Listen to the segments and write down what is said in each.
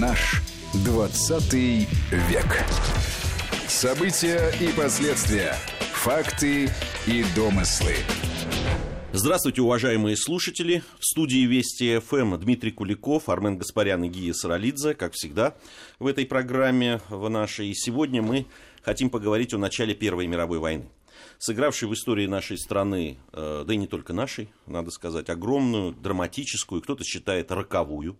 Наш 20 век. События и последствия. Факты и домыслы. Здравствуйте, уважаемые слушатели. В студии Вести ФМ Дмитрий Куликов, Армен Гаспарян и Гия Саралидзе, как всегда, в этой программе в нашей. Сегодня мы хотим поговорить о начале Первой мировой войны сыгравшей в истории нашей страны, э, да и не только нашей, надо сказать, огромную, драматическую, кто-то считает роковую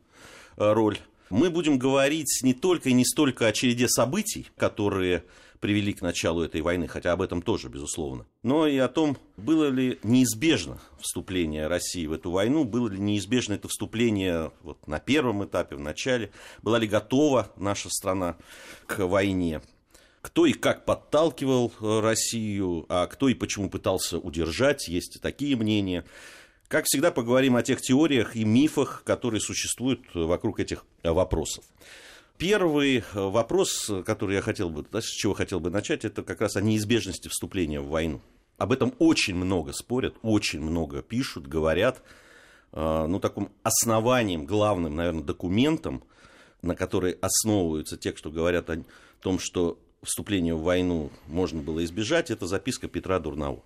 э, роль. Мы будем говорить не только и не столько о череде событий, которые привели к началу этой войны, хотя об этом тоже, безусловно, но и о том, было ли неизбежно вступление России в эту войну, было ли неизбежно это вступление вот на первом этапе, в начале, была ли готова наша страна к войне кто и как подталкивал э, Россию, а кто и почему пытался удержать, есть и такие мнения. Как всегда, поговорим о тех теориях и мифах, которые существуют вокруг этих вопросов. Первый вопрос, который я хотел бы, с чего хотел бы начать, это как раз о неизбежности вступления в войну. Об этом очень много спорят, очень много пишут, говорят. Э, ну, таким основанием, главным, наверное, документом, на который основываются те, кто говорят о том, что вступления в войну можно было избежать, это записка Петра Дурнова.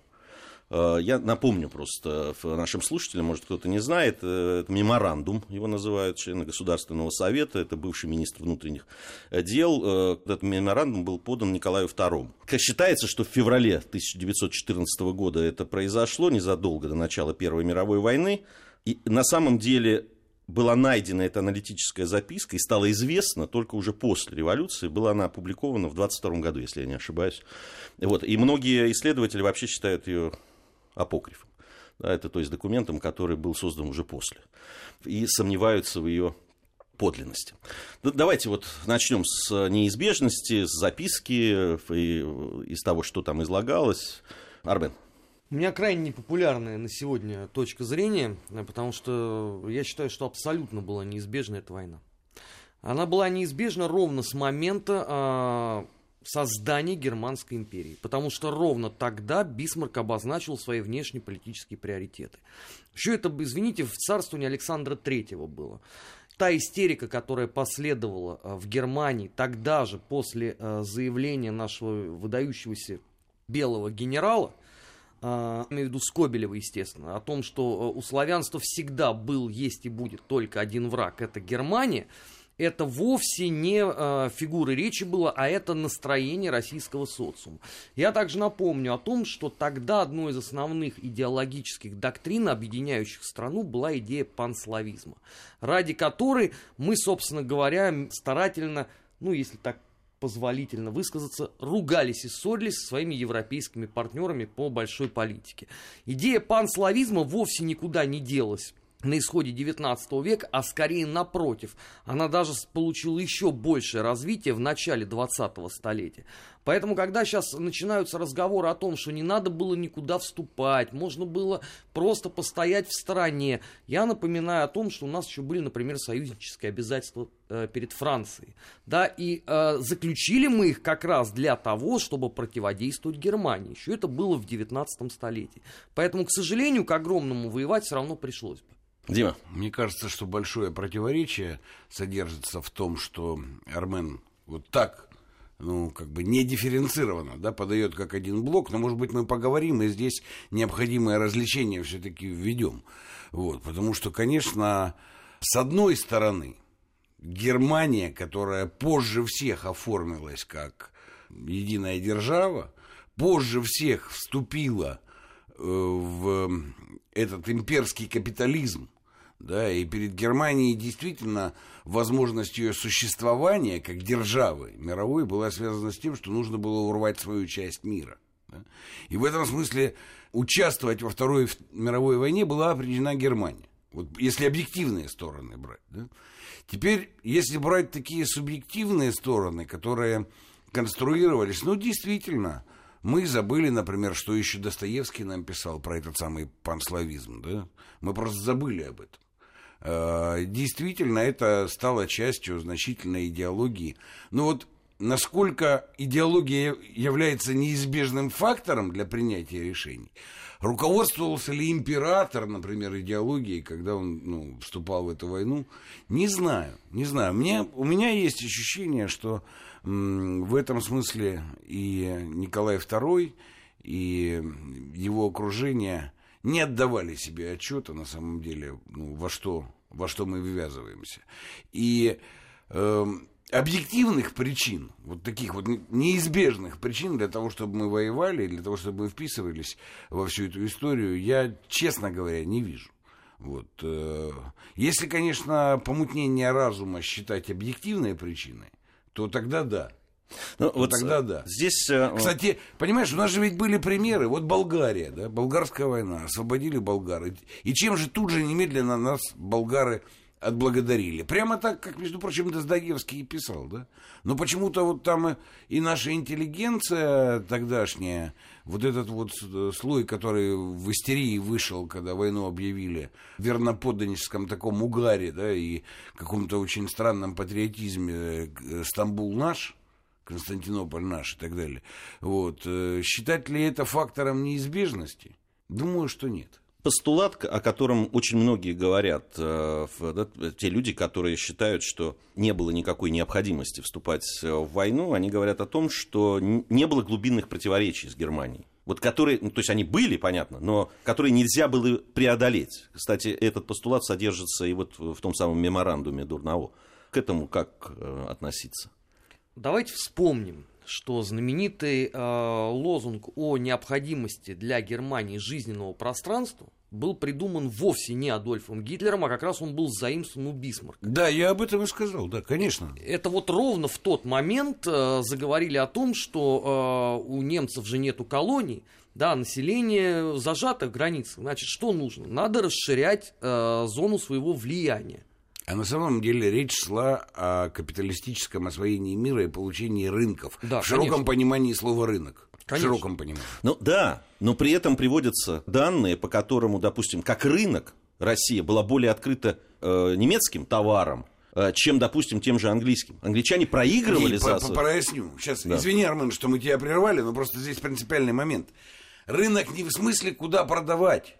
Э, я напомню просто нашим слушателям, может кто-то не знает, э, это меморандум, его называют члены Государственного Совета, это бывший министр внутренних дел. Э, этот меморандум был подан Николаю II. Считается, что в феврале 1914 года это произошло, незадолго до начала Первой мировой войны. И на самом деле была найдена эта аналитическая записка и стала известна только уже после революции. Была она опубликована в 22 году, если я не ошибаюсь. Вот. И многие исследователи вообще считают ее апокрифом. Да, это то есть документом, который был создан уже после. И сомневаются в ее подлинности. Давайте вот начнем с неизбежности, с записки и из того, что там излагалось. Арбен. У меня крайне непопулярная на сегодня точка зрения, потому что я считаю, что абсолютно была неизбежна эта война. Она была неизбежна ровно с момента э, создания Германской империи, потому что ровно тогда Бисмарк обозначил свои внешнеполитические приоритеты. Еще это, извините, в царствовании Александра Третьего было та истерика, которая последовала а, в Германии тогда же после а, заявления нашего выдающегося белого генерала, а, имею в виду Скобелева, естественно, о том, что э, у славянства всегда был, есть и будет только один враг, это Германия, это вовсе не э, фигуры речи было, а это настроение российского социума. Я также напомню о том, что тогда одной из основных идеологических доктрин, объединяющих страну, была идея панславизма, ради которой мы, собственно говоря, старательно, ну, если так позволительно высказаться, ругались и ссорились со своими европейскими партнерами по большой политике. Идея панславизма вовсе никуда не делась на исходе 19 века, а скорее напротив. Она даже получила еще большее развитие в начале 20-го столетия. Поэтому, когда сейчас начинаются разговоры о том, что не надо было никуда вступать, можно было просто постоять в стороне, я напоминаю о том, что у нас еще были, например, союзнические обязательства э, перед Францией. Да, и э, заключили мы их как раз для того, чтобы противодействовать Германии. Еще это было в 19 столетии. Поэтому, к сожалению, к огромному воевать все равно пришлось бы. Дима. Мне кажется, что большое противоречие содержится в том, что Армен вот так ну, как бы не дифференцированно, да, подает как один блок, но, может быть, мы поговорим, и здесь необходимое развлечение все-таки введем. Вот, потому что, конечно, с одной стороны, Германия, которая позже всех оформилась как единая держава, позже всех вступила в этот имперский капитализм, да, и перед Германией действительно возможность ее существования как державы мировой была связана с тем, что нужно было урвать свою часть мира. Да? И в этом смысле участвовать во Второй мировой войне была определена Германия. Вот если объективные стороны брать. Да? Теперь, если брать такие субъективные стороны, которые конструировались, ну, действительно, мы забыли, например, что еще Достоевский нам писал про этот самый панславизм. Да? Мы просто забыли об этом. Э, действительно, это стало частью значительной идеологии. Ну вот насколько идеология является неизбежным фактором для принятия решений, руководствовался ли император, например, идеологией, когда он ну, вступал в эту войну, не знаю, не знаю. Мне, у меня есть ощущение, что в этом смысле и Николай II, и его окружение не отдавали себе отчета на самом деле, ну, во что, во что мы ввязываемся. И э, объективных причин, вот таких вот неизбежных причин для того, чтобы мы воевали, для того, чтобы мы вписывались во всю эту историю, я, честно говоря, не вижу. Вот. Э, если, конечно, помутнение разума считать объективной причиной, то тогда да. Ну, вот тогда да. Здесь... Э, Кстати, понимаешь, у нас же ведь были примеры. Вот Болгария, да, болгарская война, освободили болгары. И чем же тут же немедленно нас болгары отблагодарили. Прямо так, как, между прочим, Достоевский и писал, да? Но почему-то вот там и наша интеллигенция тогдашняя, вот этот вот слой, который в истерии вышел, когда войну объявили, в верноподданническом таком угаре, да, и каком-то очень странном патриотизме э, «Стамбул наш», Константинополь наш и так далее. Вот. Э, считать ли это фактором неизбежности? Думаю, что нет постулат, о котором очень многие говорят, э, да, те люди, которые считают, что не было никакой необходимости вступать э, в войну, они говорят о том, что не было глубинных противоречий с Германией. Вот которые, ну, то есть они были, понятно, но которые нельзя было преодолеть. Кстати, этот постулат содержится и вот в том самом меморандуме Дурново. К этому как э, относиться? Давайте вспомним, что знаменитый э, лозунг о необходимости для Германии жизненного пространства был придуман вовсе не Адольфом Гитлером, а как раз он был заимствован у Бисмарка. Да, я об этом и сказал, да, конечно. Это вот ровно в тот момент э, заговорили о том, что э, у немцев же нету колоний, да, население зажато в границах. Значит, что нужно? Надо расширять э, зону своего влияния. А на самом деле речь шла о капиталистическом освоении мира и получении рынков. Да, в широком конечно. понимании слова рынок. Конечно. В широком понимании. Ну да, но при этом приводятся данные, по которому, допустим, как рынок Россия была более открыта э, немецким товаром, э, чем, допустим, тем же английским. Англичане проигрывали Не, за... По, проясню. Сейчас, да. извини, Армен, что мы тебя прервали, но просто здесь принципиальный момент. Рынок не в смысле, куда продавать.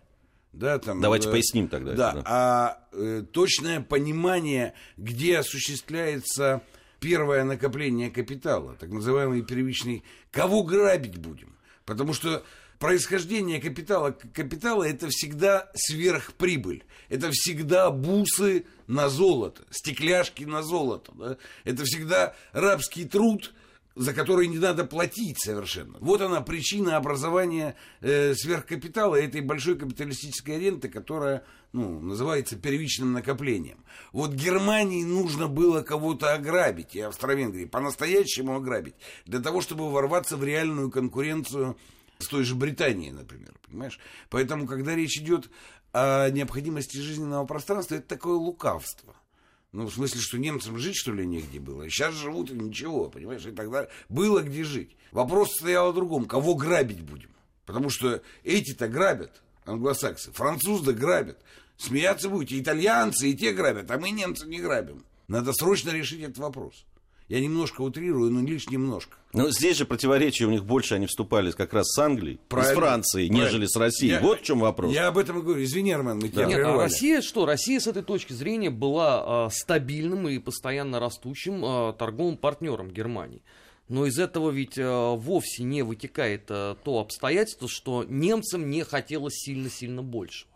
Да, там, Давайте э, поясним тогда. Да, это, да. а э, точное понимание, где осуществляется первое накопление капитала, так называемый первичный, кого грабить будем. Потому что происхождение капитала капитала это всегда сверхприбыль. Это всегда бусы на золото, стекляшки на золото. Да? Это всегда рабский труд, за которые не надо платить совершенно. Вот она причина образования э, сверхкапитала этой большой капиталистической ренты, которая ну, называется первичным накоплением. Вот Германии нужно было кого-то ограбить, и Австро-Венгрии по-настоящему ограбить, для того, чтобы ворваться в реальную конкуренцию с той же Британией, например, понимаешь? Поэтому, когда речь идет о необходимости жизненного пространства, это такое лукавство. Ну, в смысле, что немцам жить, что ли, негде было. Сейчас живут и ничего, понимаешь, и тогда было где жить. Вопрос стоял о другом. Кого грабить будем? Потому что эти-то грабят, англосаксы. Французы грабят. Смеяться будете. Итальянцы и те грабят, а мы немцы не грабим. Надо срочно решить этот вопрос. Я немножко утрирую, но лишь немножко. Но здесь же противоречия у них больше, они вступали как раз с Англией, Правильно. с Францией, Правильно. нежели с Россией. Я, вот в чем вопрос. Я об этом и говорю. Извини, Армен, мы тебя да. Нет, а Россия что? Россия с этой точки зрения была э, стабильным и постоянно растущим э, торговым партнером Германии. Но из этого ведь э, вовсе не вытекает э, то обстоятельство, что немцам не хотелось сильно-сильно большего.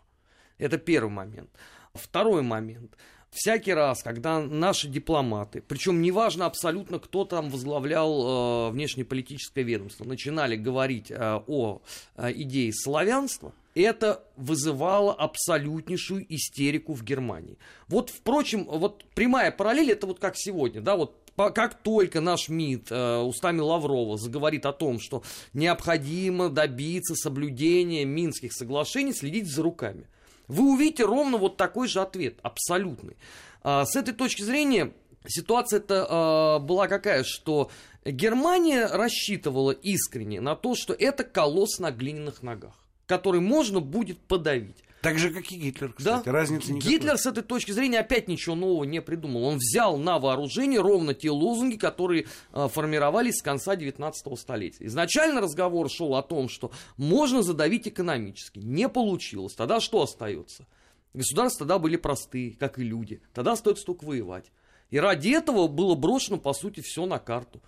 Это первый момент. Второй момент – всякий раз, когда наши дипломаты, причем неважно абсолютно, кто там возглавлял э, внешнеполитическое ведомство, начинали говорить э, о э, идее славянства, это вызывало абсолютнейшую истерику в Германии. Вот, впрочем, вот прямая параллель, это вот как сегодня, да, вот как только наш МИД э, устами Лаврова заговорит о том, что необходимо добиться соблюдения Минских соглашений, следить за руками вы увидите ровно вот такой же ответ, абсолютный. А, с этой точки зрения ситуация-то а, была какая, что Германия рассчитывала искренне на то, что это колосс на глиняных ногах. который можно будет подавить. Так же, как и Гитлер, кстати. Да? Разницы никакой. Гитлер с этой точки зрения опять ничего нового не придумал. Он взял на вооружение ровно те лозунги, которые э, формировались с конца 19 столетия. Изначально разговор шел о том, что можно задавить экономически. Не получилось. Тогда что остается? Государства тогда были простые, как и люди. Тогда остается только воевать. И ради этого было брошено, по сути, все на карту.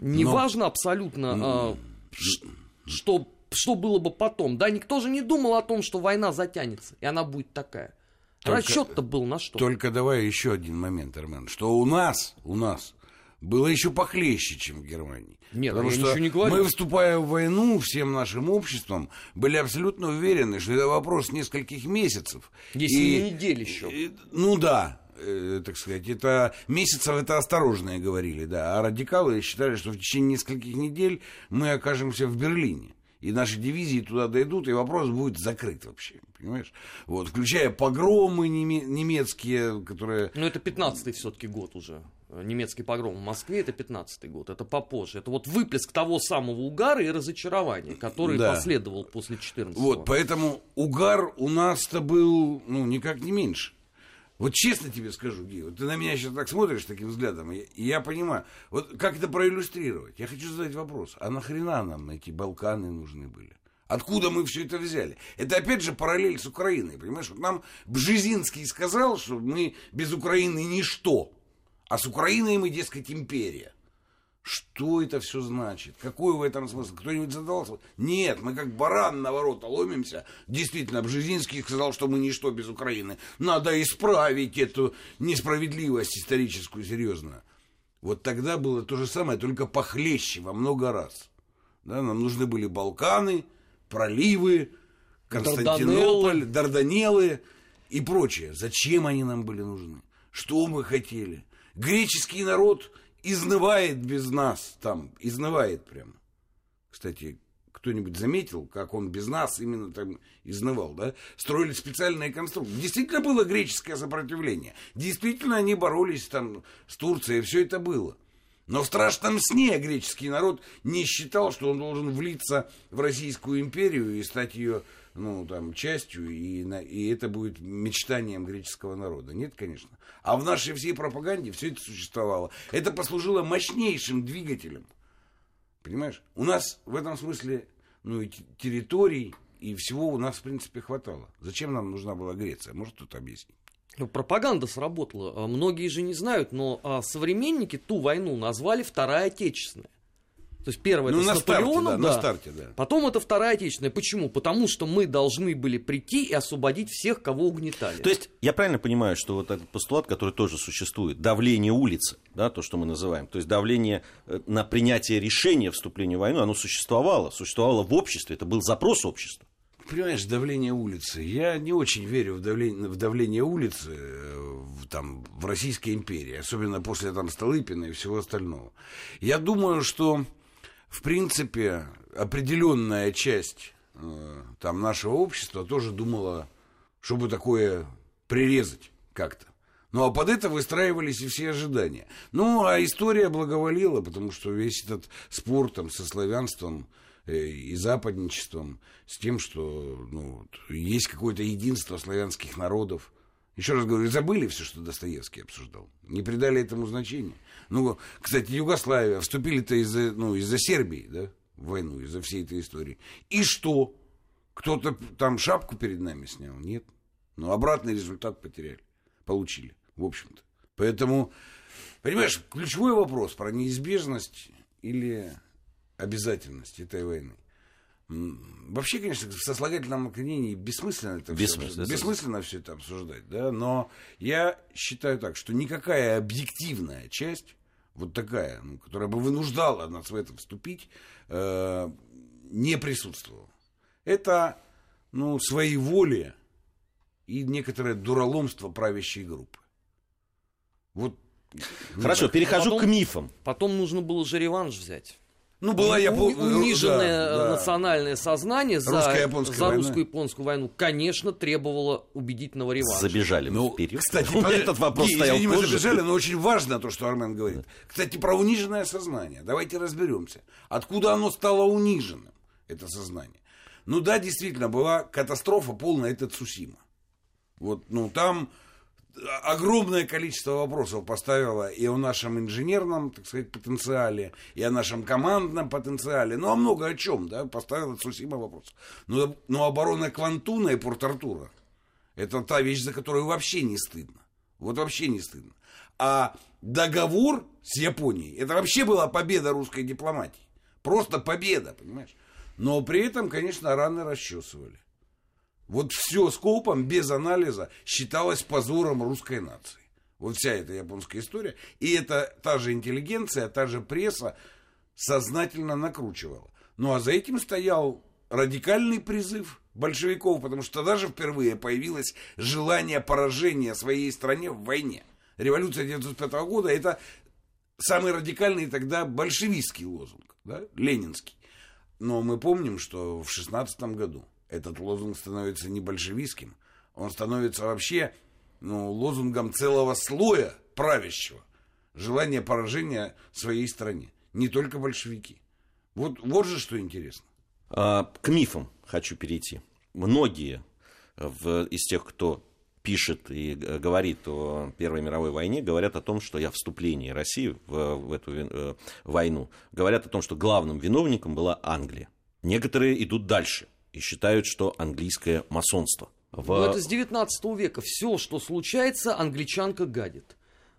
Неважно абсолютно, э, что что было бы потом. Да, никто же не думал о том, что война затянется, и она будет такая. Только- Расчет-то был на что? Только давай еще один момент, Армен, что у нас, у нас было еще похлеще, чем в Германии. Нет, Потому что не говорю. мы, вступая в войну, всем нашим обществом были абсолютно уверены, что это вопрос нескольких месяцев. Если И- не недель еще. и- ну да, э, так сказать, это месяцев это осторожные говорили, да. А радикалы считали, что в течение нескольких недель мы окажемся в Берлине. И наши дивизии туда дойдут, и вопрос будет закрыт вообще, понимаешь? Вот, включая погромы неме- немецкие, которые... Ну, это 15-й все-таки год уже. Немецкий погром в Москве это 15-й год. Это попозже. Это вот выплеск того самого угара и разочарования, который Да. последовал после 14 Вот, поэтому угар у нас-то был, ну, никак не меньше. Вот честно тебе скажу, Ги, вот ты на меня сейчас так смотришь таким взглядом, и и я понимаю, вот как это проиллюстрировать? Я хочу задать вопрос, а нахрена нам эти Балканы нужны были? Откуда мы все это взяли? Это опять же параллель с Украиной, понимаешь? Вот нам Бжезинский сказал, что мы без Украины ничто, а с Украиной мы, дескать, империя. Что это все значит? Какой в этом смысл? Кто-нибудь задался? Нет, мы как баран на ворота ломимся. Действительно, Бжезинский сказал, что мы ничто без Украины. Надо исправить эту несправедливость историческую, серьезно. Вот тогда было то же самое, только похлеще во много раз. Да, нам нужны были Балканы, проливы, Константинополь, Дарданеллы и прочее. Зачем они нам были нужны? Что мы хотели? Греческий народ изнывает без нас там, изнывает прямо. Кстати, кто-нибудь заметил, как он без нас именно там изнывал, да? Строили специальные конструкции. Действительно было греческое сопротивление. Действительно они боролись там с Турцией, все это было. Но в страшном сне греческий народ не считал, что он должен влиться в Российскую империю и стать ее ну, там, частью, и, на- и это будет мечтанием греческого народа. Нет, конечно. А в нашей всей пропаганде все это существовало. Это послужило мощнейшим двигателем. Понимаешь? У нас в этом смысле ну, и территорий и всего у нас, в принципе, хватало. Зачем нам нужна была Греция? Может, кто-то объяснить? Ну, Пропаганда сработала. Многие же не знают, но а, современники ту войну назвали Вторая Отечественная. То есть первая ну, это на с старте, Наполеоном, да, да. на старте, да. Потом это Вторая Отечественная. Почему? Потому что мы должны были прийти и освободить всех, кого угнетали. То есть я правильно понимаю, что вот этот постулат, который тоже существует, давление улицы, да, то, что мы называем, то есть давление э, на принятие решения вступления в войну, оно существовало, существовало в обществе, это был запрос общества. Понимаешь, давление улицы. Я не очень верю в давление, в давление улицы э, в, там, в Российской империи, особенно после там, Столыпина и всего остального. Я думаю, что, в принципе, определенная часть э, там, нашего общества тоже думала, чтобы такое прирезать как-то. Ну, а под это выстраивались и все ожидания. Ну, а история благоволила, потому что весь этот спор там, со славянством э, и западничеством, с тем, что ну, есть какое-то единство славянских народов. Еще раз говорю, забыли все, что Достоевский обсуждал. Не придали этому значения. Ну, кстати, Югославия вступили-то из-за ну, из Сербии, да, в войну, из-за всей этой истории. И что? Кто-то там шапку перед нами снял? Нет. Но обратный результат потеряли. Получили, в общем-то. Поэтому, понимаешь, ключевой вопрос про неизбежность или обязательность этой войны. Вообще, конечно, в сослагательном наклонении бессмысленно это Бессмысленно, все, бессмысленно все это обсуждать, да, но я считаю так, что никакая объективная часть, вот такая, ну, которая бы вынуждала нас в это вступить, э, не присутствовала. Это, ну, своеволие и некоторое дураломство правящей группы. Вот. Хорошо, так. перехожу Потом- к мифам. Потом нужно было же реванш взять. Ну, была я У- помню, униженное да, да. национальное сознание за, за русско-японскую войну, конечно, требовало убедительного реванша. Забежали Ну, вперед. кстати, Вот этот вопрос Ги, стоял извини, мы позже. забежали, но очень важно то, что Армен говорит. Кстати, про униженное сознание. Давайте разберемся. Откуда оно стало униженным, это сознание? Ну да, действительно, была катастрофа полная, это Цусима. Вот, ну, там огромное количество вопросов поставило и о нашем инженерном, так сказать, потенциале, и о нашем командном потенциале, ну, о много о чем, да, поставила Цусима вопрос. Но, но оборона Квантуна и Порт-Артура, это та вещь, за которую вообще не стыдно. Вот вообще не стыдно. А договор с Японией, это вообще была победа русской дипломатии. Просто победа, понимаешь? Но при этом, конечно, раны расчесывали. Вот все скопом, без анализа, считалось позором русской нации. Вот вся эта японская история. И это та же интеллигенция, та же пресса сознательно накручивала. Ну а за этим стоял радикальный призыв большевиков, потому что тогда же впервые появилось желание поражения своей стране в войне. Революция 1905 года – это самый радикальный тогда большевистский лозунг, да, ленинский. Но мы помним, что в 16 году этот лозунг становится не большевистским, он становится вообще ну, лозунгом целого слоя правящего. Желание поражения своей стране. Не только большевики. Вот, вот же что интересно. А, к мифам хочу перейти. Многие в, из тех, кто пишет и говорит о Первой мировой войне, говорят о том, что я вступлении России в, в эту э, войну, говорят о том, что главным виновником была Англия. Некоторые идут дальше и считают, что английское масонство. В... Ну, это с 19 века. Все, что случается, англичанка гадит.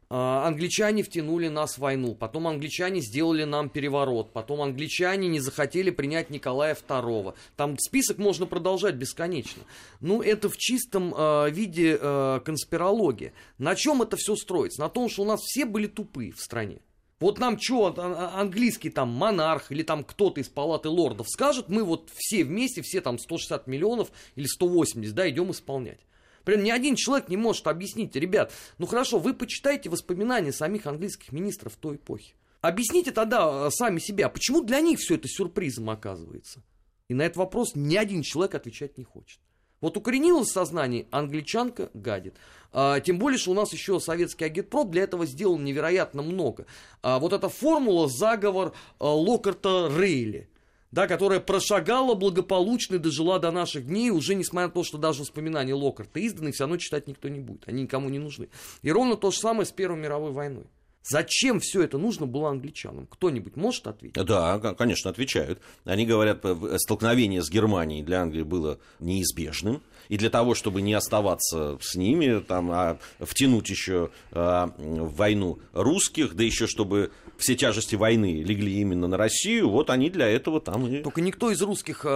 А, англичане втянули нас в войну, потом англичане сделали нам переворот, потом англичане не захотели принять Николая II. Там список можно продолжать бесконечно. Ну, это в чистом э, виде э, конспирология. На чем это все строится? На том, что у нас все были тупые в стране. Вот нам что, а, а, английский там монарх или там кто-то из палаты лордов скажет, мы вот все вместе, все там 160 миллионов или 180, да, идем исполнять. Прям ни один человек не может объяснить, ребят, ну хорошо, вы почитайте воспоминания самих английских министров той эпохи. Объясните тогда а, сами себя, почему для них все это сюрпризом оказывается? И на этот вопрос ни один человек отвечать не хочет. Вот укоренилось в сознании, англичанка гадит. А, тем более, что у нас еще советский агитпроп для этого сделал невероятно много. А, вот эта формула, заговор а, Локарта-Рейли да, которая прошагала благополучно и дожила до наших дней, уже несмотря на то, что даже воспоминания Локарта изданы, все равно читать никто не будет, они никому не нужны. И ровно то же самое с Первой мировой войной. Зачем все это нужно было англичанам? Кто-нибудь может ответить? Да, конечно, отвечают. Они говорят, столкновение с Германией для Англии было неизбежным. И для того, чтобы не оставаться с ними, там, а втянуть еще а, в войну русских, да еще чтобы все тяжести войны легли именно на Россию, вот они для этого там и... Только никто из русских э,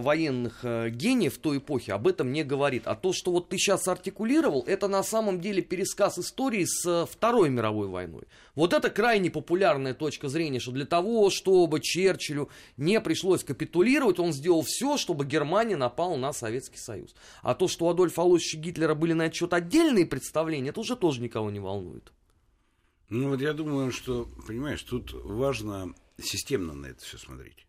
военных э, гениев той эпохи об этом не говорит. А то, что вот ты сейчас артикулировал, это на самом деле пересказ истории с э, Второй мировой войной. Вот это крайне популярная точка зрения, что для того, чтобы Черчиллю не пришлось капитулировать, он сделал все, чтобы Германия напала на Советский Союз. А то, что у Адольфа Алосича Гитлера были на счет отдельные представления, это уже тоже никого не волнует. Ну вот я думаю, что, понимаешь, тут важно системно на это все смотреть.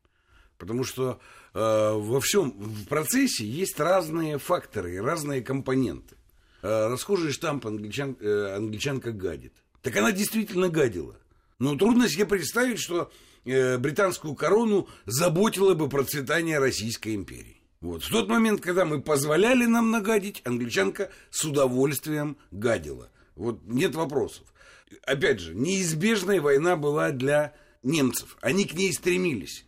Потому что э, во всем в процессе есть разные факторы, разные компоненты. Э, расхожий штамп англичан, э, англичанка гадит. Так она действительно гадила. Но трудно себе представить, что э, британскую корону заботило бы процветание Российской империи. Вот. В тот момент, когда мы позволяли нам нагадить, англичанка с удовольствием гадила. Вот нет вопросов опять же, неизбежная война была для немцев. Они к ней стремились.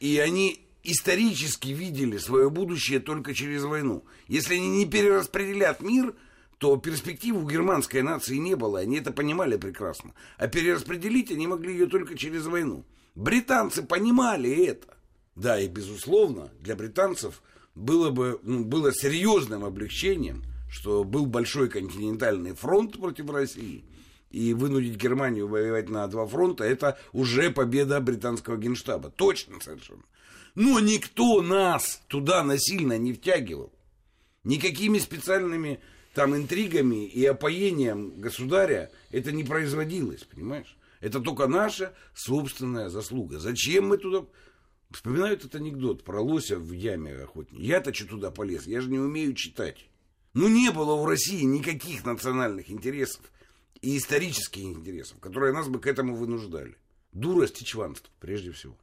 И они исторически видели свое будущее только через войну. Если они не перераспределят мир, то перспектив у германской нации не было. Они это понимали прекрасно. А перераспределить они могли ее только через войну. Британцы понимали это. Да, и безусловно, для британцев было бы ну, было серьезным облегчением, что был большой континентальный фронт против России – и вынудить Германию воевать на два фронта, это уже победа британского генштаба. Точно совершенно. Но никто нас туда насильно не втягивал. Никакими специальными там интригами и опоением государя это не производилось, понимаешь? Это только наша собственная заслуга. Зачем мы туда... Вспоминают этот анекдот про лося в яме охотника. Я-то что туда полез? Я же не умею читать. Ну, не было в России никаких национальных интересов и исторических интересов, которые нас бы к этому вынуждали. Дурость и чванство, прежде всего.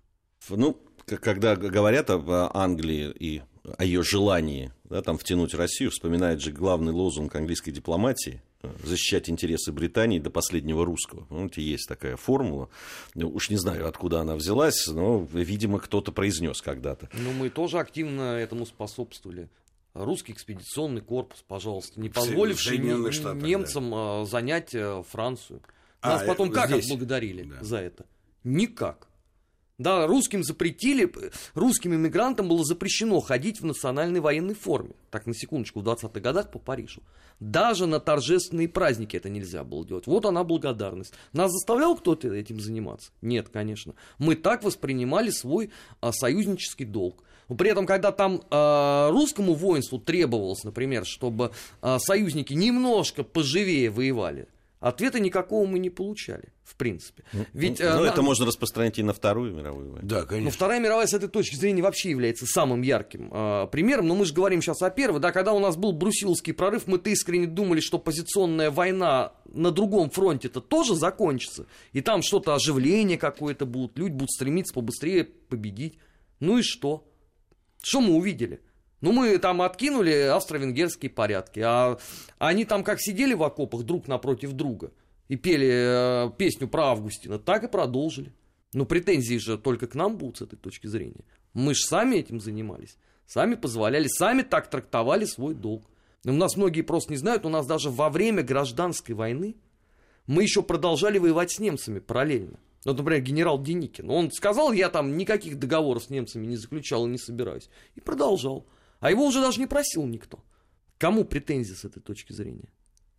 Ну, когда говорят об Англии и о ее желании да, там, втянуть Россию, вспоминает же главный лозунг английской дипломатии защищать интересы Британии до последнего русского. Помните, есть такая формула. Ну, уж не знаю, откуда она взялась, но, видимо, кто-то произнес когда-то. Ну, мы тоже активно этому способствовали. Русский экспедиционный корпус, пожалуйста, не позволивший Штатах, немцам да. занять э, Францию. Нас а, потом как здесь? отблагодарили да. за это? Никак. Да, русским запретили, русским иммигрантам было запрещено ходить в национальной военной форме. Так, на секундочку, в 20-х годах по Парижу. Даже на торжественные праздники это нельзя было делать. Вот она благодарность. Нас заставлял кто-то этим заниматься? Нет, конечно. Мы так воспринимали свой а, союзнический долг. Но при этом, когда там э, русскому воинству требовалось, например, чтобы э, союзники немножко поживее воевали, Ответа никакого мы не получали, в принципе. Ну, Ведь, ну, э, это можно распространить и на Вторую мировую войну. Да, конечно. Но Вторая мировая с этой точки зрения вообще является самым ярким э, примером. Но мы же говорим сейчас о Первой. Да, когда у нас был Брусиловский прорыв, мы-то искренне думали, что позиционная война на другом фронте-то тоже закончится. И там что-то оживление какое-то будет. Люди будут стремиться побыстрее победить. Ну и что? Что мы увидели? Ну, мы там откинули австро-венгерские порядки, а они там как сидели в окопах друг напротив друга и пели э, песню про Августина, так и продолжили. Но претензии же только к нам будут с этой точки зрения. Мы же сами этим занимались, сами позволяли, сами так трактовали свой долг. У нас многие просто не знают, у нас даже во время гражданской войны мы еще продолжали воевать с немцами параллельно. Вот, например, генерал Деникин. Он сказал, я там никаких договоров с немцами не заключал и не собираюсь. И продолжал. А его уже даже не просил никто. Кому претензии с этой точки зрения?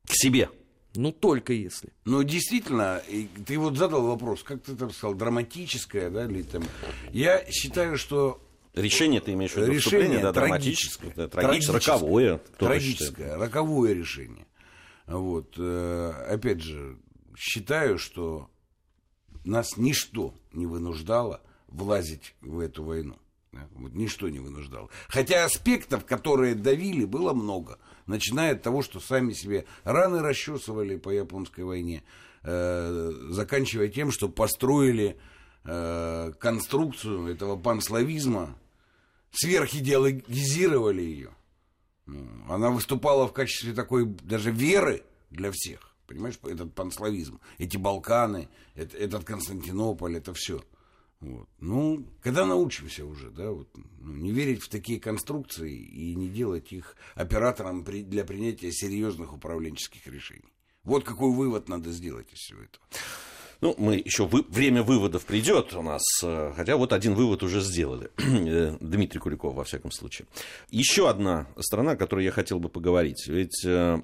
К себе. Ну, только если. Ну, действительно, ты вот задал вопрос, как ты там сказал, драматическое, да, или там... Я считаю, что Решение ты имеешь в виду решение да, драматическое, да, трагическое, роковое. Трагическое, роковое решение. Вот, э, опять же, считаю, что нас ничто не вынуждало влазить в эту войну. Вот, ничто не вынуждало. Хотя аспектов, которые давили, было много. Начиная от того, что сами себе раны расчесывали по японской войне, э, заканчивая тем, что построили э, конструкцию этого панславизма, сверхидеологизировали ее. Ну, она выступала в качестве такой даже веры для всех. Понимаешь, этот панславизм, эти Балканы, этот Константинополь, это все. Вот. Ну, когда научимся уже, да, вот, ну, не верить в такие конструкции и не делать их оператором при, для принятия серьезных управленческих решений. Вот какой вывод надо сделать из всего этого. Ну, мы еще вы, время выводов придет у нас, э, хотя вот один вывод уже сделали. Э, Дмитрий Куликов, во всяком случае. Еще одна страна, о которой я хотел бы поговорить. Ведь э,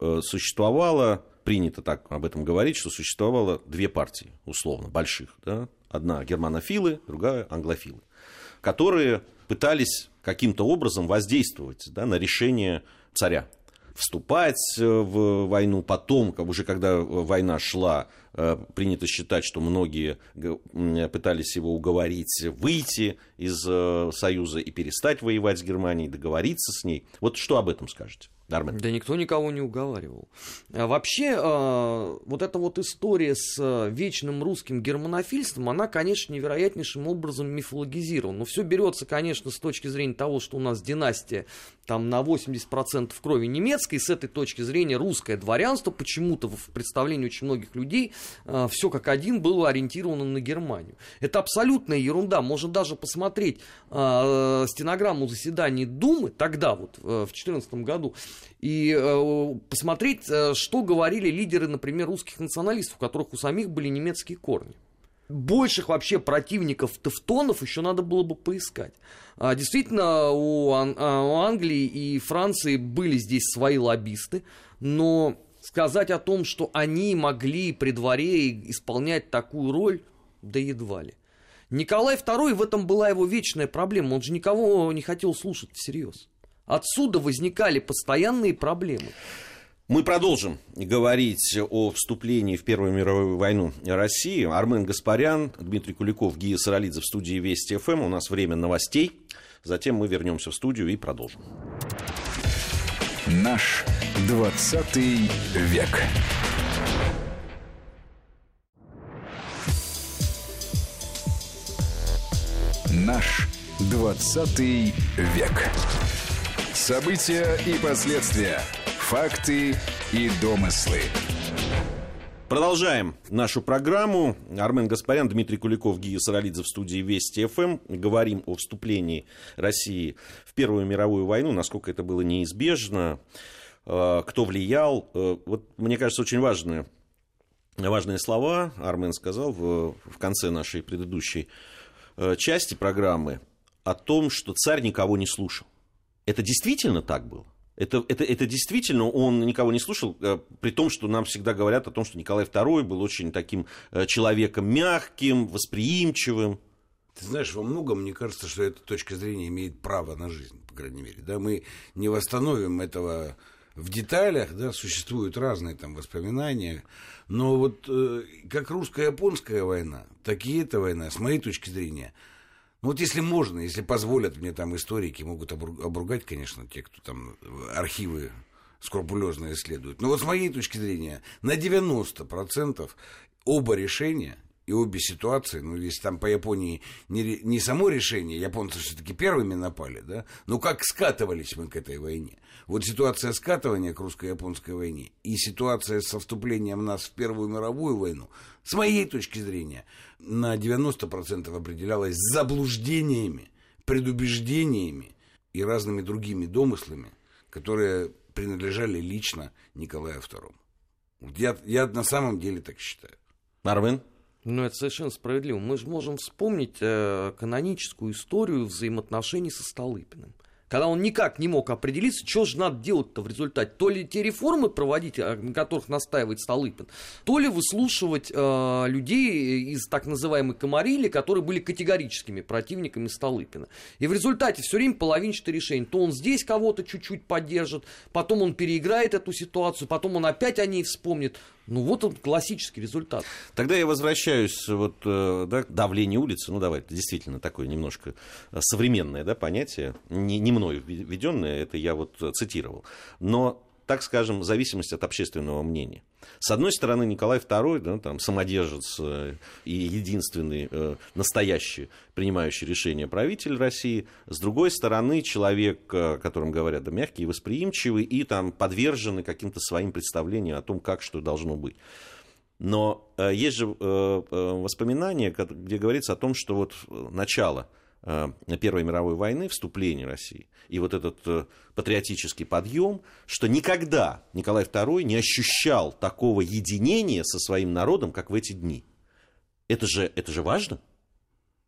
э существовало, принято так об этом говорить, что существовало две партии, условно, больших, да, Одна германофилы, другая англофилы, которые пытались каким-то образом воздействовать да, на решение царя вступать э, в войну. Потом, уже когда война шла, э, принято считать, что многие пытались его уговорить выйти из э, Союза и перестать воевать с Германией, договориться с ней. Вот что об этом скажете? Дармен. Да никто никого не уговаривал. А вообще, э, вот эта вот история с э, вечным русским германофильством, она, конечно, невероятнейшим образом мифологизирована. Но все берется, конечно, с точки зрения того, что у нас династия там на 80% крови немецкой, с этой точки зрения русское дворянство почему-то в представлении очень многих людей все как один было ориентировано на Германию. Это абсолютная ерунда. Можно даже посмотреть стенограмму заседаний Думы тогда, вот э, в 2014 году, и э, посмотреть, э, что говорили лидеры, например, русских националистов, у которых у самих были немецкие корни. Больших вообще противников тевтонов еще надо было бы поискать. А, действительно, у, Ан- а, у Англии и Франции были здесь свои лоббисты, но сказать о том, что они могли при дворе исполнять такую роль, да едва ли. Николай II, в этом была его вечная проблема, он же никого не хотел слушать всерьез. Отсюда возникали постоянные проблемы. Мы продолжим говорить о вступлении в Первую мировую войну России. Армен Гаспарян, Дмитрий Куликов, Гия Саралидзе в студии Вести ФМ. У нас время новостей. Затем мы вернемся в студию и продолжим. Наш 20 век. Наш 20 век. События и последствия. Факты и домыслы. Продолжаем нашу программу. Армен Гаспарян, Дмитрий Куликов, Гия Саралидзе в студии Вести ФМ. Говорим о вступлении России в Первую мировую войну, насколько это было неизбежно, э, кто влиял. Э, вот, мне кажется, очень важные, важные слова Армен сказал в, в конце нашей предыдущей э, части программы о том, что царь никого не слушал. Это действительно так было? Это, это, это действительно он никого не слушал, э, при том, что нам всегда говорят о том, что Николай II был очень таким э, человеком мягким, восприимчивым. Ты знаешь, во многом мне кажется, что эта точка зрения имеет право на жизнь, по крайней мере. Да? Мы не восстановим этого в деталях, да, существуют разные там воспоминания, но вот э, как русско-японская война, так и эта война, с моей точки зрения, ну вот если можно, если позволят мне там историки, могут обругать, конечно, те, кто там архивы скрупулезно исследуют. Но вот с моей точки зрения, на 90% оба решения и обе ситуации, ну, если там по Японии не, не само решение, японцы все-таки первыми напали, да, но как скатывались мы к этой войне. Вот ситуация скатывания к русско-японской войне и ситуация со вступлением нас в Первую мировую войну, с моей точки зрения, на 90% определялась заблуждениями, предубеждениями и разными другими домыслами, которые принадлежали лично Николаю II. Я, я на самом деле так считаю. Арвин? Ну, это совершенно справедливо. Мы же можем вспомнить э, каноническую историю взаимоотношений со Столыпиным когда он никак не мог определиться, что же надо делать-то в результате. То ли те реформы проводить, на которых настаивает Столыпин, то ли выслушивать э, людей из так называемой комарили, которые были категорическими противниками Столыпина. И в результате все время половинчатое решение. То он здесь кого-то чуть-чуть поддержит, потом он переиграет эту ситуацию, потом он опять о ней вспомнит. Ну вот он классический результат. Тогда я возвращаюсь вот, э, да, к давлению улицы. Ну давай, действительно такое немножко э, современное да, понятие, не, не мной введенное, это я вот цитировал. Но так скажем, зависимость от общественного мнения. С одной стороны, Николай II, да, там, самодержец э, и единственный э, настоящий принимающий решения правитель России. С другой стороны, человек, э, о котором говорят, да, мягкий и восприимчивый, и там подвержены каким-то своим представлениям о том, как что должно быть. Но э, есть же э, э, воспоминания, где говорится о том, что вот начало – Э, Первой мировой войны, вступление России, и вот этот э, патриотический подъем, что никогда Николай II не ощущал такого единения со своим народом, как в эти дни. Это же, это же важно.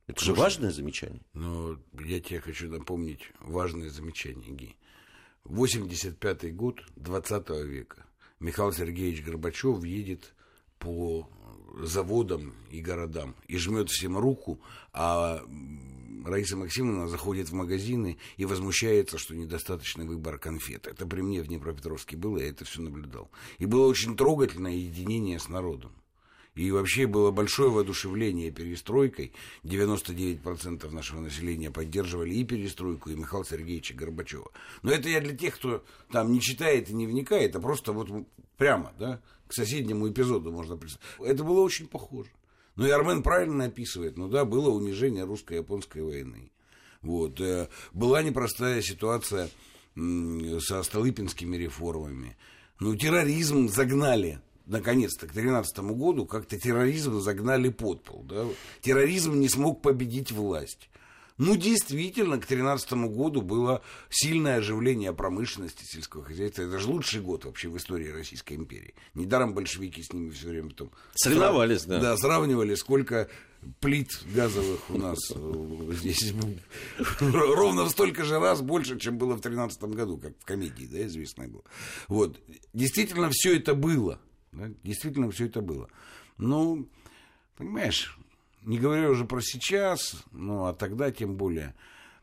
Это Слушай, же важное замечание. Но я тебе хочу напомнить важное замечание, Ги. 85-й год 20 века. Михаил Сергеевич Горбачев едет по заводам и городам и жмет всем руку, а Раиса Максимовна заходит в магазины и возмущается, что недостаточный выбор конфет. Это при мне в Днепропетровске было, я это все наблюдал. И было очень трогательное единение с народом. И вообще было большое воодушевление перестройкой. 99% нашего населения поддерживали и перестройку, и Михаила Сергеевича Горбачева. Но это я для тех, кто там не читает и не вникает, а просто вот прямо, да, к соседнему эпизоду можно представить. Это было очень похоже. Ну и Армен правильно описывает, ну да, было унижение русско-японской войны. Вот. Э, была непростая ситуация со Столыпинскими реформами. Ну, терроризм загнали наконец-то, к 2013 году как-то терроризм загнали под пол. Да? Терроризм не смог победить власть. Ну, действительно, к 2013 году было сильное оживление промышленности, сельского хозяйства. Это же лучший год вообще в истории Российской империи. Недаром большевики с ними все время потом... Соревновались, да. Да, сравнивали, сколько плит газовых у нас э, здесь ровно в столько же раз больше, чем было в 2013 году, как в комедии, да, известно было. Вот. Действительно, все это было. Да? Действительно, все это было. Ну, понимаешь, не говоря уже про сейчас, ну, а тогда тем более.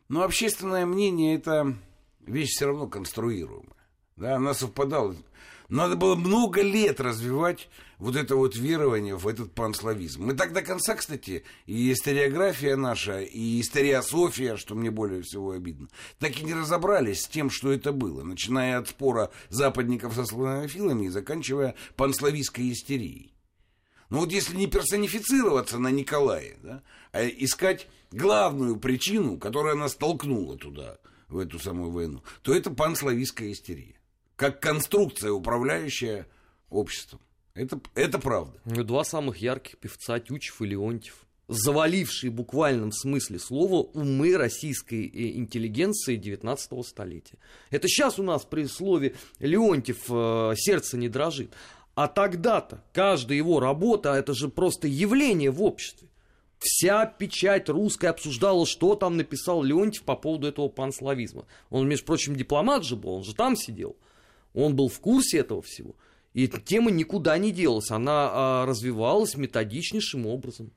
Но общественное мнение – это вещь все равно конструируемая. Да, она совпадала. Надо было много лет развивать вот это вот верование в этот панславизм. Мы так до конца, кстати, и историография наша, и историософия, что мне более всего обидно, так и не разобрались с тем, что это было, начиная от спора западников со славянофилами и заканчивая панславистской истерией. Ну вот если не персонифицироваться на Николае, да, а искать главную причину, которая нас толкнула туда, в эту самую войну, то это панславистская истерия. Как конструкция, управляющая обществом. Это, это правда. Два самых ярких певца, Тючев и Леонтьев завалившие буквальном смысле слова умы российской э, интеллигенции 19 столетия. Это сейчас у нас при слове Леонтьев э, сердце не дрожит. А тогда-то каждая его работа, это же просто явление в обществе. Вся печать русская обсуждала, что там написал Леонтьев по поводу этого панславизма. Он, между прочим, дипломат же был, он же там сидел. Он был в курсе этого всего. И эта тема никуда не делась, она а, развивалась методичнейшим образом.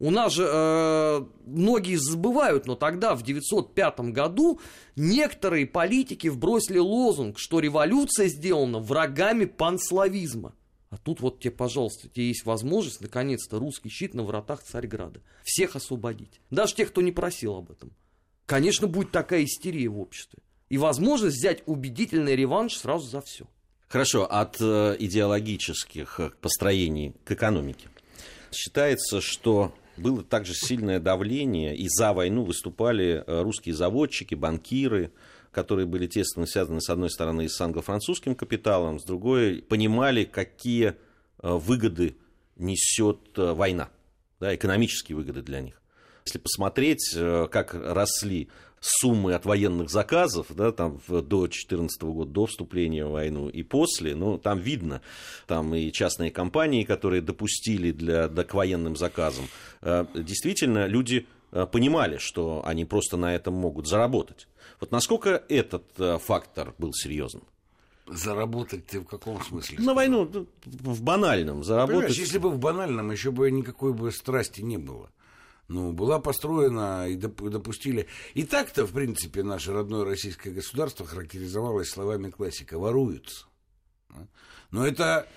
У нас же э, многие забывают, но тогда, в 905 году, некоторые политики вбросили лозунг, что революция сделана врагами панславизма. А тут вот тебе, пожалуйста, тебе есть возможность, наконец-то, русский щит на вратах Царьграда. Всех освободить. Даже тех, кто не просил об этом. Конечно, будет такая истерия в обществе. И возможность взять убедительный реванш сразу за все. Хорошо, от э, идеологических э, построений к экономике. Считается, что было также сильное давление, и за войну выступали э, русские заводчики, банкиры, которые были тесно связаны, с одной стороны, с англо-французским капиталом, с другой, понимали, какие э, выгоды несет э, война, да, экономические выгоды для них. Если посмотреть, как росли суммы от военных заказов, да, там до 2014 года, до вступления в войну и после, ну, там видно, там и частные компании, которые допустили для, да, к военным заказам, э, действительно, люди э, понимали, что они просто на этом могут заработать. Вот насколько этот э, фактор был серьезным? Заработать ты в каком смысле? На войну, ну, в банальном, заработать. Понимаешь, если бы в банальном, еще бы никакой бы страсти не было ну, была построена и допустили. И так-то, в принципе, наше родное российское государство характеризовалось словами классика «воруются». Но это,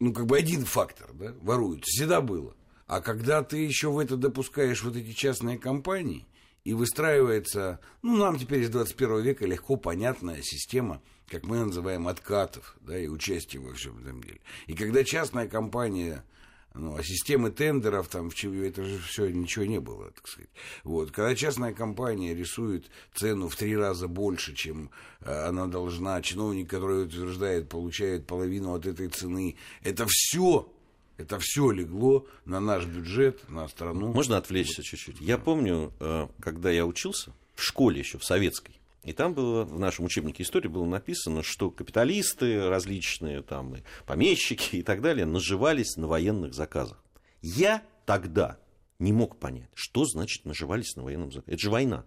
ну, как бы один фактор, да, воруют, всегда было. А когда ты еще в это допускаешь вот эти частные компании, и выстраивается, ну, нам теперь из 21 века легко понятная система, как мы называем, откатов, да, и участия во всем этом деле. И когда частная компания ну, а системы тендеров там, в ЧВ, это же все ничего не было, так сказать. Вот. Когда частная компания рисует цену в три раза больше, чем э, она должна, чиновник, который утверждает, получает половину от этой цены, это все это все легло на наш бюджет, на страну. Можно отвлечься чуть-чуть? Я помню, э, когда я учился в школе еще, в советской, и там было, в нашем учебнике истории было написано, что капиталисты различные, там, и помещики и так далее, наживались на военных заказах. Я тогда не мог понять, что значит наживались на военном заказе. Это же война.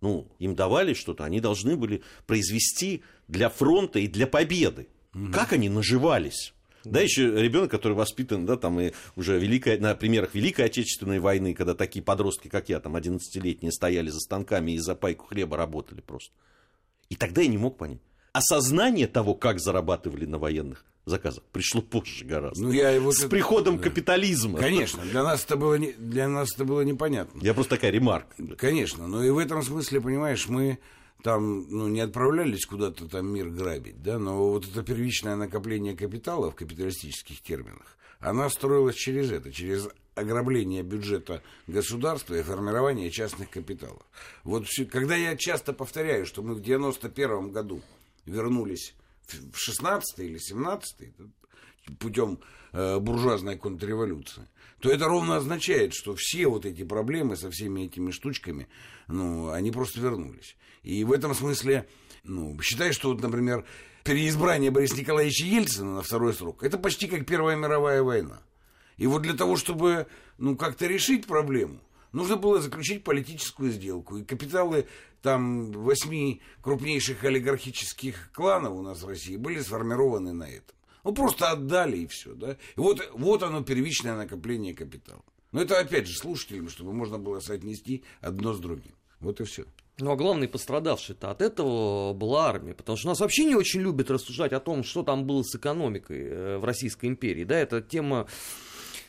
Ну, им давали что-то, они должны были произвести для фронта и для победы. Угу. Как они наживались? Да, еще ребенок, который воспитан, да, там и уже великая, на примерах Великой Отечественной войны, когда такие подростки, как я, там, 11-летние, стояли за станками и за пайку хлеба работали просто. И тогда я не мог понять. Осознание того, как зарабатывали на военных заказах, пришло позже гораздо. Ну, я его... С приходом да. капитализма. Конечно, для нас это было, не, для нас это было непонятно. Я просто такая ремарка. Конечно, но и в этом смысле, понимаешь, мы там ну, не отправлялись куда-то там мир грабить, да, но вот это первичное накопление капитала в капиталистических терминах, она строилась через это, через ограбление бюджета государства и формирование частных капиталов. Вот когда я часто повторяю, что мы в 91 году вернулись в 16 или 17 путем э, буржуазной контрреволюции, то это ровно означает, что все вот эти проблемы со всеми этими штучками, ну, они просто вернулись. И в этом смысле, ну, считай, что, вот, например, переизбрание Бориса Николаевича Ельцина на второй срок, это почти как Первая мировая война. И вот для того, чтобы, ну, как-то решить проблему, нужно было заключить политическую сделку. И капиталы там восьми крупнейших олигархических кланов у нас в России были сформированы на этом. Ну, просто отдали и все, да. И вот, вот оно, первичное накопление капитала. Но это, опять же, слушателям, чтобы можно было соотнести одно с другим. Вот и все. Ну, а главный пострадавший-то от этого была армия, потому что нас вообще не очень любят рассуждать о том, что там было с экономикой э, в Российской империи, да, это тема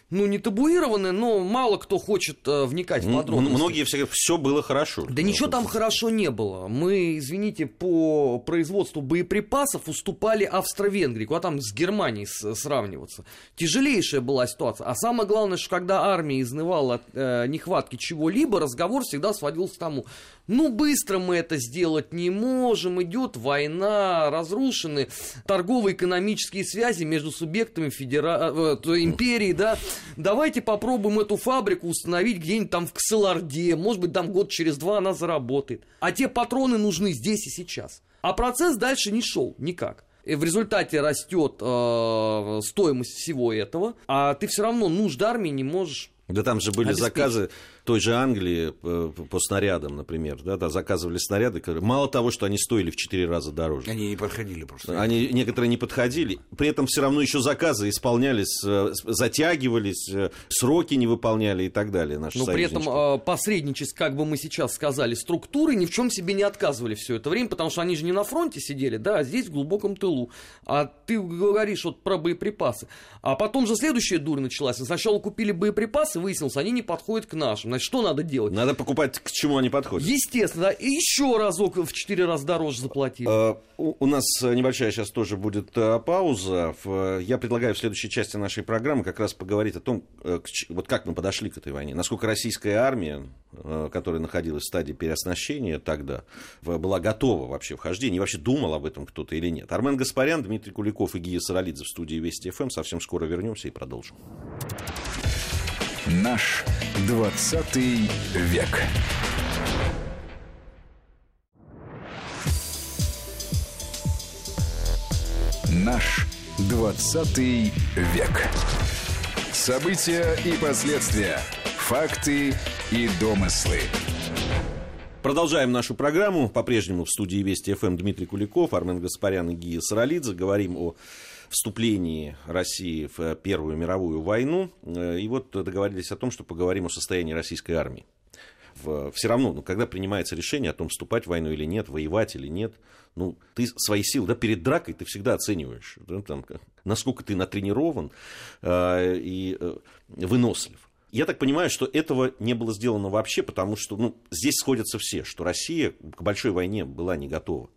ну, не табуированы, но мало кто хочет э, вникать в подробности. Многие все все было хорошо. Да ничего там хорошо не было. Мы, извините, по производству боеприпасов уступали Австро-Венгрии, куда там с Германией сравниваться. Тяжелейшая была ситуация. А самое главное, что когда армия изнывала от э, нехватки чего-либо, разговор всегда сводился к тому, ну, быстро мы это сделать не можем, идет война, разрушены торгово-экономические связи между субъектами федера... э, империи, да. Давайте попробуем эту фабрику установить где-нибудь там в Кселарде, может быть, там год через два она заработает. А те патроны нужны здесь и сейчас. А процесс дальше не шел никак. И в результате растет э, стоимость всего этого, а ты все равно нужд армии не можешь да там же были заказы той же Англии э, по снарядам, например, да, да, заказывали снаряды, которые, мало того, что они стоили в 4 раза дороже. Они не подходили просто. Они некоторые не подходили, при этом все равно еще заказы исполнялись, э, затягивались, э, сроки не выполняли и так далее. Наши Но при этом посредничество, как бы мы сейчас сказали, структуры ни в чем себе не отказывали все это время, потому что они же не на фронте сидели, да, а здесь в глубоком тылу. А ты говоришь вот про боеприпасы. А потом же следующая дурь началась. Сначала купили боеприпасы, выяснилось, они не подходят к нашим. Значит, что надо делать? Надо покупать, к чему они подходят. Естественно, да. И еще разок в 4 раза дороже заплатили. А, у, у нас небольшая сейчас тоже будет а, пауза. В, я предлагаю в следующей части нашей программы как раз поговорить о том, к, вот как мы подошли к этой войне. Насколько российская армия, которая находилась в стадии переоснащения тогда, была готова вообще вхождения, и вообще думал об этом кто-то или нет. Армен Гаспарян, Дмитрий Куликов и Гия Саралидзе в студии Вести ФМ. Совсем скоро вернемся и продолжим. Наш 20 век. Наш 20 век. События и последствия. Факты и домыслы. Продолжаем нашу программу. По-прежнему в студии Вести ФМ Дмитрий Куликов, Армен Гаспарян и Гия Саралидзе. Говорим о вступлении России в Первую мировую войну. И вот договорились о том, что поговорим о состоянии российской армии. Все равно, ну, когда принимается решение о том, вступать в войну или нет, воевать или нет, ну, ты свои силы, да, перед дракой ты всегда оцениваешь, да, там, насколько ты натренирован э, и э, вынослив. Я так понимаю, что этого не было сделано вообще, потому что ну, здесь сходятся все, что Россия к большой войне была не готова.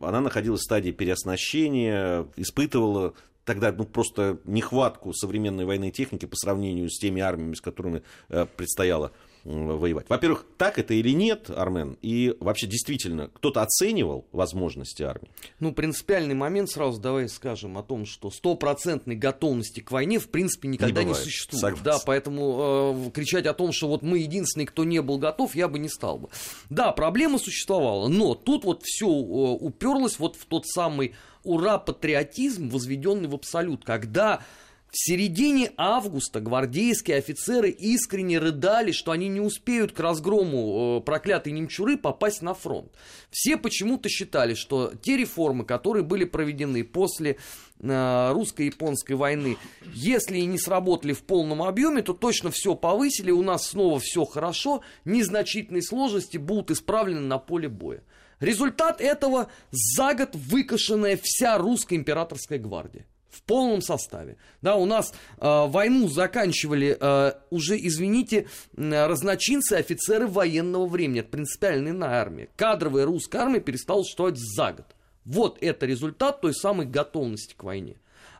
Она находилась в стадии переоснащения, испытывала тогда ну, просто нехватку современной военной техники по сравнению с теми армиями, с которыми э, предстояло воевать. Во-первых, так это или нет, Армен? И вообще, действительно, кто-то оценивал возможности армии? Ну, принципиальный момент, сразу давай скажем о том, что стопроцентной готовности к войне, в принципе, никогда не, не существует. Согласен. Да, поэтому э, кричать о том, что вот мы единственные, кто не был готов, я бы не стал бы. Да, проблема существовала, но тут вот все э, уперлось вот в тот самый ура-патриотизм, возведенный в абсолют, когда в середине августа гвардейские офицеры искренне рыдали, что они не успеют к разгрому э, проклятой немчуры попасть на фронт. Все почему-то считали, что те реформы, которые были проведены после э, русско-японской войны, если и не сработали в полном объеме, то точно все повысили, у нас снова все хорошо, незначительные сложности будут исправлены на поле боя. Результат этого за год выкашенная вся русская императорская гвардия в полном составе. Да, у нас э, войну заканчивали э, уже, извините, разночинцы, офицеры военного времени. Это принципиально иная армия. Кадровая русская армия перестала существовать за год. Вот это результат той самой готовности к войне.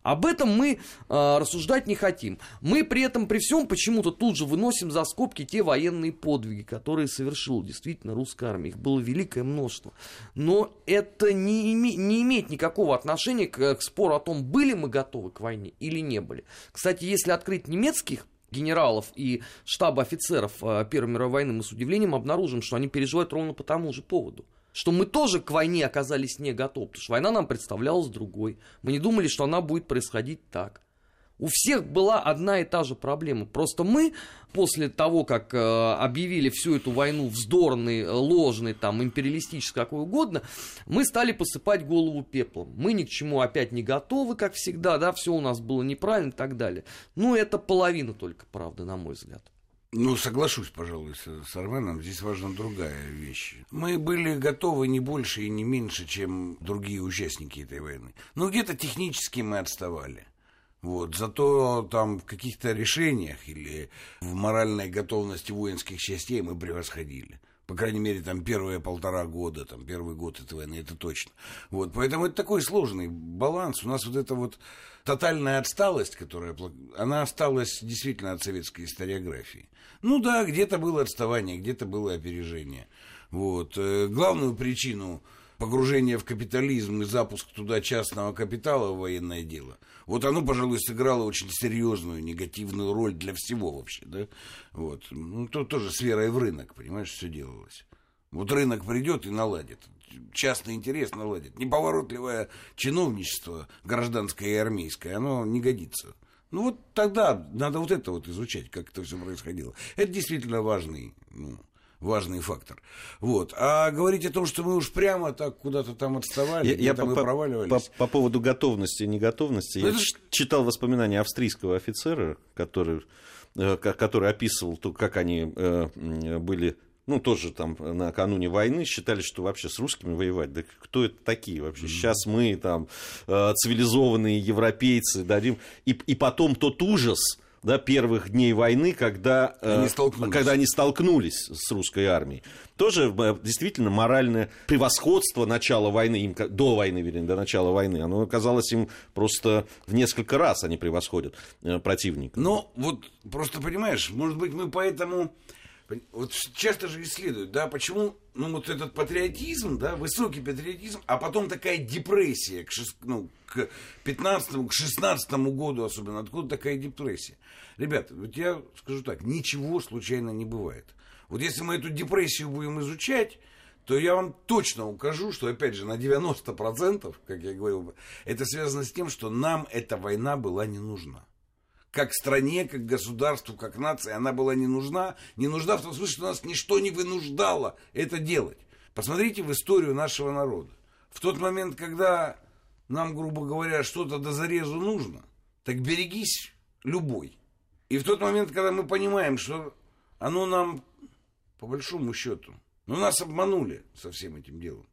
Об этом мы э, рассуждать не хотим. Мы при этом, при всем, почему-то тут же выносим за скобки те военные подвиги, которые совершила действительно русская армия. Их было великое множество. Но это не, име, не имеет никакого отношения к, к спору о том, были мы готовы к войне или не были. Кстати, если открыть немецких генералов и штаба офицеров э, Первой мировой войны, мы с удивлением обнаружим, что они переживают ровно по тому же поводу что мы тоже к войне оказались не готовы, потому что война нам представлялась другой. Мы не думали, что она будет происходить так. У всех была одна и та же проблема. Просто мы после того, как э, объявили всю эту войну вздорной, ложной, там, империалистической, какой угодно, мы стали посыпать голову пеплом. Мы ни к чему опять не готовы, как всегда, да, все у нас было неправильно и так далее. Ну, это половина только правда, на мой взгляд. Ну, соглашусь, пожалуй, с, с Арменом. Здесь важна другая вещь. Мы были готовы не больше и не меньше, чем другие участники этой войны. Но где-то технически мы отставали. Вот. Зато там в каких-то решениях или в моральной готовности воинских частей мы превосходили. По крайней мере, там первые полтора года, там первый год этой войны, это точно. Вот, поэтому это такой сложный баланс. У нас вот эта вот тотальная отсталость, которая, она осталась действительно от советской историографии. Ну да, где-то было отставание, где-то было опережение. Вот. Э, главную причину погружения в капитализм и запуск туда частного капитала в военное дело – вот оно, пожалуй, сыграло очень серьезную негативную роль для всего вообще, да. Вот. Ну, то тоже с верой в рынок, понимаешь, все делалось. Вот рынок придет и наладит. Частный интерес наладит. Неповоротливое чиновничество гражданское и армейское, оно не годится. Ну вот тогда надо вот это вот изучать, как это все происходило. Это действительно важный ну, важный фактор. Вот. А говорить о том, что мы уж прямо так куда-то там отставали, я, я по, мы проваливались. По, по поводу готовности и неготовности. Ну, я ж... читал воспоминания австрийского офицера, который, э, который описывал то, как они э, были ну, тоже там накануне войны считали, что вообще с русскими воевать, да кто это такие вообще? Mm-hmm. Сейчас мы там э, цивилизованные европейцы дадим. И, и потом тот ужас, да, первых дней войны, когда они, э, когда они столкнулись с русской армией. Тоже э, действительно моральное превосходство начала войны, им, до войны, вернее, до начала войны, оно казалось им просто в несколько раз они превосходят э, противника. Ну, вот просто понимаешь, может быть, мы поэтому вот часто же исследуют, да, почему, ну, вот этот патриотизм, да, высокий патриотизм, а потом такая депрессия к, шест, ну, к 15 к 16 году особенно, откуда такая депрессия? Ребята, вот я скажу так, ничего случайно не бывает. Вот если мы эту депрессию будем изучать, то я вам точно укажу, что, опять же, на 90%, как я говорил, это связано с тем, что нам эта война была не нужна как стране, как государству, как нации, она была не нужна. Не нужна в том смысле, что нас ничто не вынуждало это делать. Посмотрите в историю нашего народа. В тот момент, когда нам, грубо говоря, что-то до зарезу нужно, так берегись любой. И в тот момент, когда мы понимаем, что оно нам, по большому счету, ну, нас обманули со всем этим делом,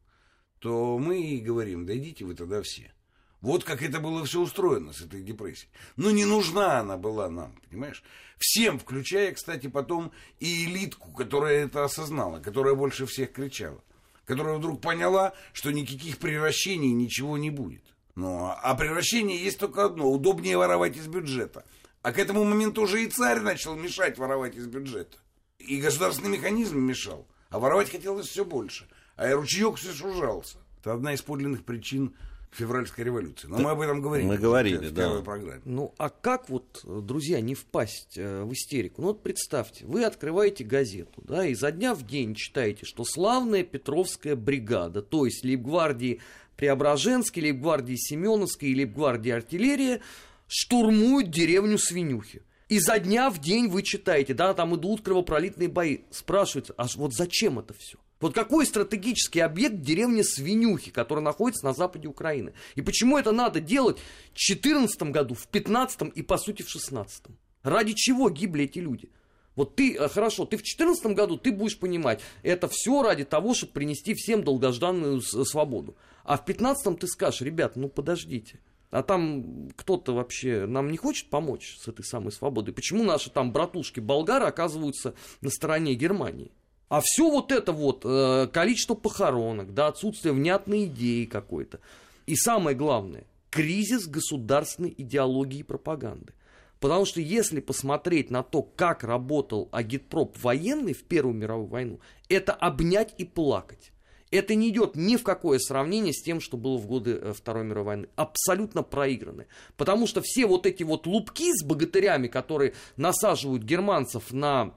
то мы и говорим, да идите вы тогда все. Вот как это было все устроено с этой депрессией. Но не нужна она была нам, понимаешь? Всем, включая, кстати, потом и элитку, которая это осознала, которая больше всех кричала. Которая вдруг поняла, что никаких превращений ничего не будет. Ну, а превращение есть только одно. Удобнее воровать из бюджета. А к этому моменту уже и царь начал мешать воровать из бюджета. И государственный механизм мешал. А воровать хотелось все больше. А ручеек все сужался. Это одна из подлинных причин февральской революции. Но мы об этом говорили. Мы говорили, в да. первой программе. Ну, а как вот, друзья, не впасть э, в истерику? Ну, вот представьте, вы открываете газету, да, и за дня в день читаете, что славная Петровская бригада, то есть Лейбгвардии Преображенской, Лейбгвардии Семеновской и Лейбгвардии артиллерия штурмуют деревню Свинюхи. И за дня в день вы читаете, да, там идут кровопролитные бои. Спрашивается, а вот зачем это все? Вот какой стратегический объект деревни Свинюхи, которая находится на западе Украины? И почему это надо делать в 2014 году, в 2015 и, по сути, в 2016? Ради чего гибли эти люди? Вот ты, э, хорошо, ты в 2014 году, ты будешь понимать, это все ради того, чтобы принести всем долгожданную свободу. А в 2015 ты скажешь, ребят, ну подождите, а там кто-то вообще нам не хочет помочь с этой самой свободой? Почему наши там братушки болгары оказываются на стороне Германии? А все вот это вот, э, количество похоронок, да, отсутствие внятной идеи какой-то. И самое главное, кризис государственной идеологии и пропаганды. Потому что если посмотреть на то, как работал агитпроп военный в Первую мировую войну, это обнять и плакать. Это не идет ни в какое сравнение с тем, что было в годы э, Второй мировой войны. Абсолютно проиграны. Потому что все вот эти вот лупки с богатырями, которые насаживают германцев на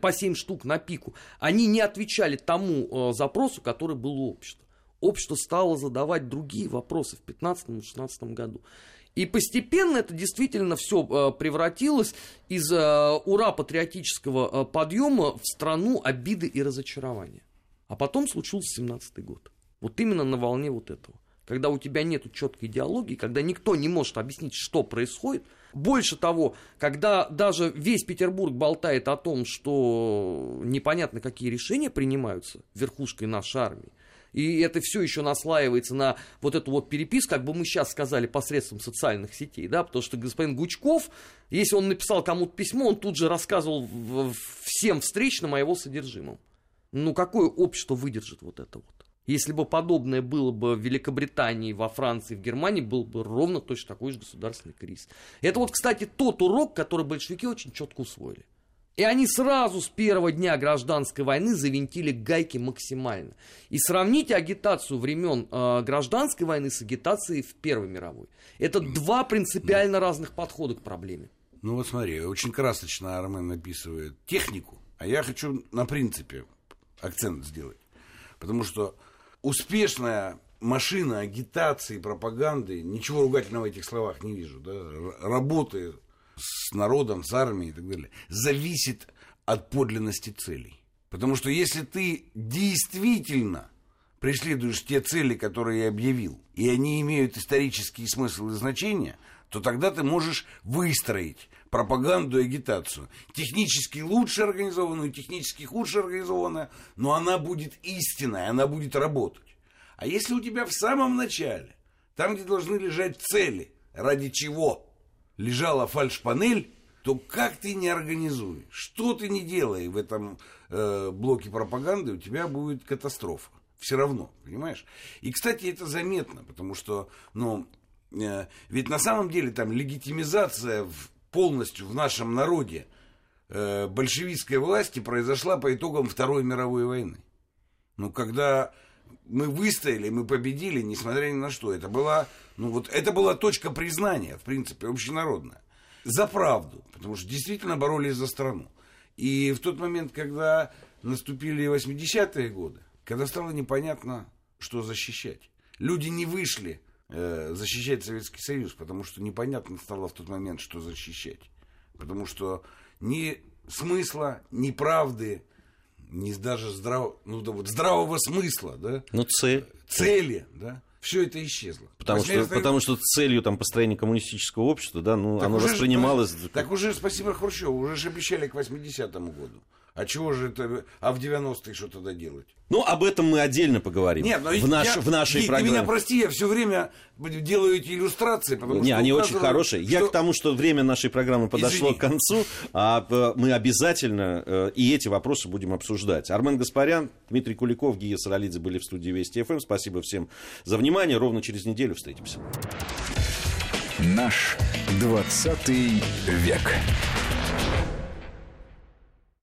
по 7 штук на пику, они не отвечали тому э, запросу, который был у общества. Общество стало задавать другие вопросы в 2015-2016 году. И постепенно это действительно все э, превратилось из э, ура-патриотического э, подъема в страну обиды и разочарования. А потом случился 17 год. Вот именно на волне вот этого. Когда у тебя нет четкой идеологии, когда никто не может объяснить, что происходит – больше того, когда даже весь Петербург болтает о том, что непонятно, какие решения принимаются верхушкой нашей армии, И это все еще наслаивается на вот эту вот переписку, как бы мы сейчас сказали, посредством социальных сетей, да, потому что господин Гучков, если он написал кому-то письмо, он тут же рассказывал всем встречным о его содержимом. Ну, какое общество выдержит вот это вот? Если бы подобное было бы в Великобритании, во Франции, в Германии, был бы ровно точно такой же государственный кризис. Это вот, кстати, тот урок, который большевики очень четко усвоили. И они сразу с первого дня гражданской войны завинтили гайки максимально. И сравните агитацию времен э, гражданской войны с агитацией в Первой мировой. Это два принципиально разных подхода к проблеме. Ну вот смотри, очень красочно Армен написывает технику, а я хочу на принципе акцент сделать. Потому что успешная машина агитации, пропаганды, ничего ругательного в этих словах не вижу, да, работы с народом, с армией и так далее, зависит от подлинности целей. Потому что если ты действительно преследуешь те цели, которые я объявил, и они имеют исторический смысл и значение, то тогда ты можешь выстроить пропаганду и агитацию. Технически лучше организованную, технически хуже организованную, но она будет истинной, она будет работать. А если у тебя в самом начале, там, где должны лежать цели, ради чего лежала фальш-панель, то как ты не организуешь, что ты не делай в этом э, блоке пропаганды, у тебя будет катастрофа. Все равно, понимаешь? И, кстати, это заметно, потому что, ну, э, ведь на самом деле там легитимизация в полностью в нашем народе э, большевистской власти произошла по итогам Второй мировой войны. Ну, когда мы выстояли, мы победили, несмотря ни на что. Это была, ну, вот, это была точка признания, в принципе, общенародная. За правду, потому что действительно боролись за страну. И в тот момент, когда наступили 80-е годы, когда стало непонятно, что защищать, люди не вышли Э, защищать Советский Союз, потому что непонятно стало в тот момент, что защищать. Потому что ни смысла, ни правды, ни даже здрав... ну, да, вот, здравого смысла, да? Ну, цель. Цели, да? Все это исчезло. Потому что, потому что целью там, построения коммунистического общества, да, ну, так оно воспринималось... Же, так уже спасибо Хрущеву, уже же обещали к 80-му году. А чего же это, а в 90-е что тогда делать? Ну, об этом мы отдельно поговорим. Нет, но в, наш, я, в нашей ты, программе. Ты меня прости, я все время делаю эти иллюстрации, потому Не, они очень хорошие. Что... Я к тому, что время нашей программы подошло Извини. к концу, а э, мы обязательно э, и эти вопросы будем обсуждать. Армен Гаспарян, Дмитрий Куликов, Гия Саралидзе были в студии Вести ФМ. Спасибо всем за внимание. Ровно через неделю встретимся. Наш 20 век.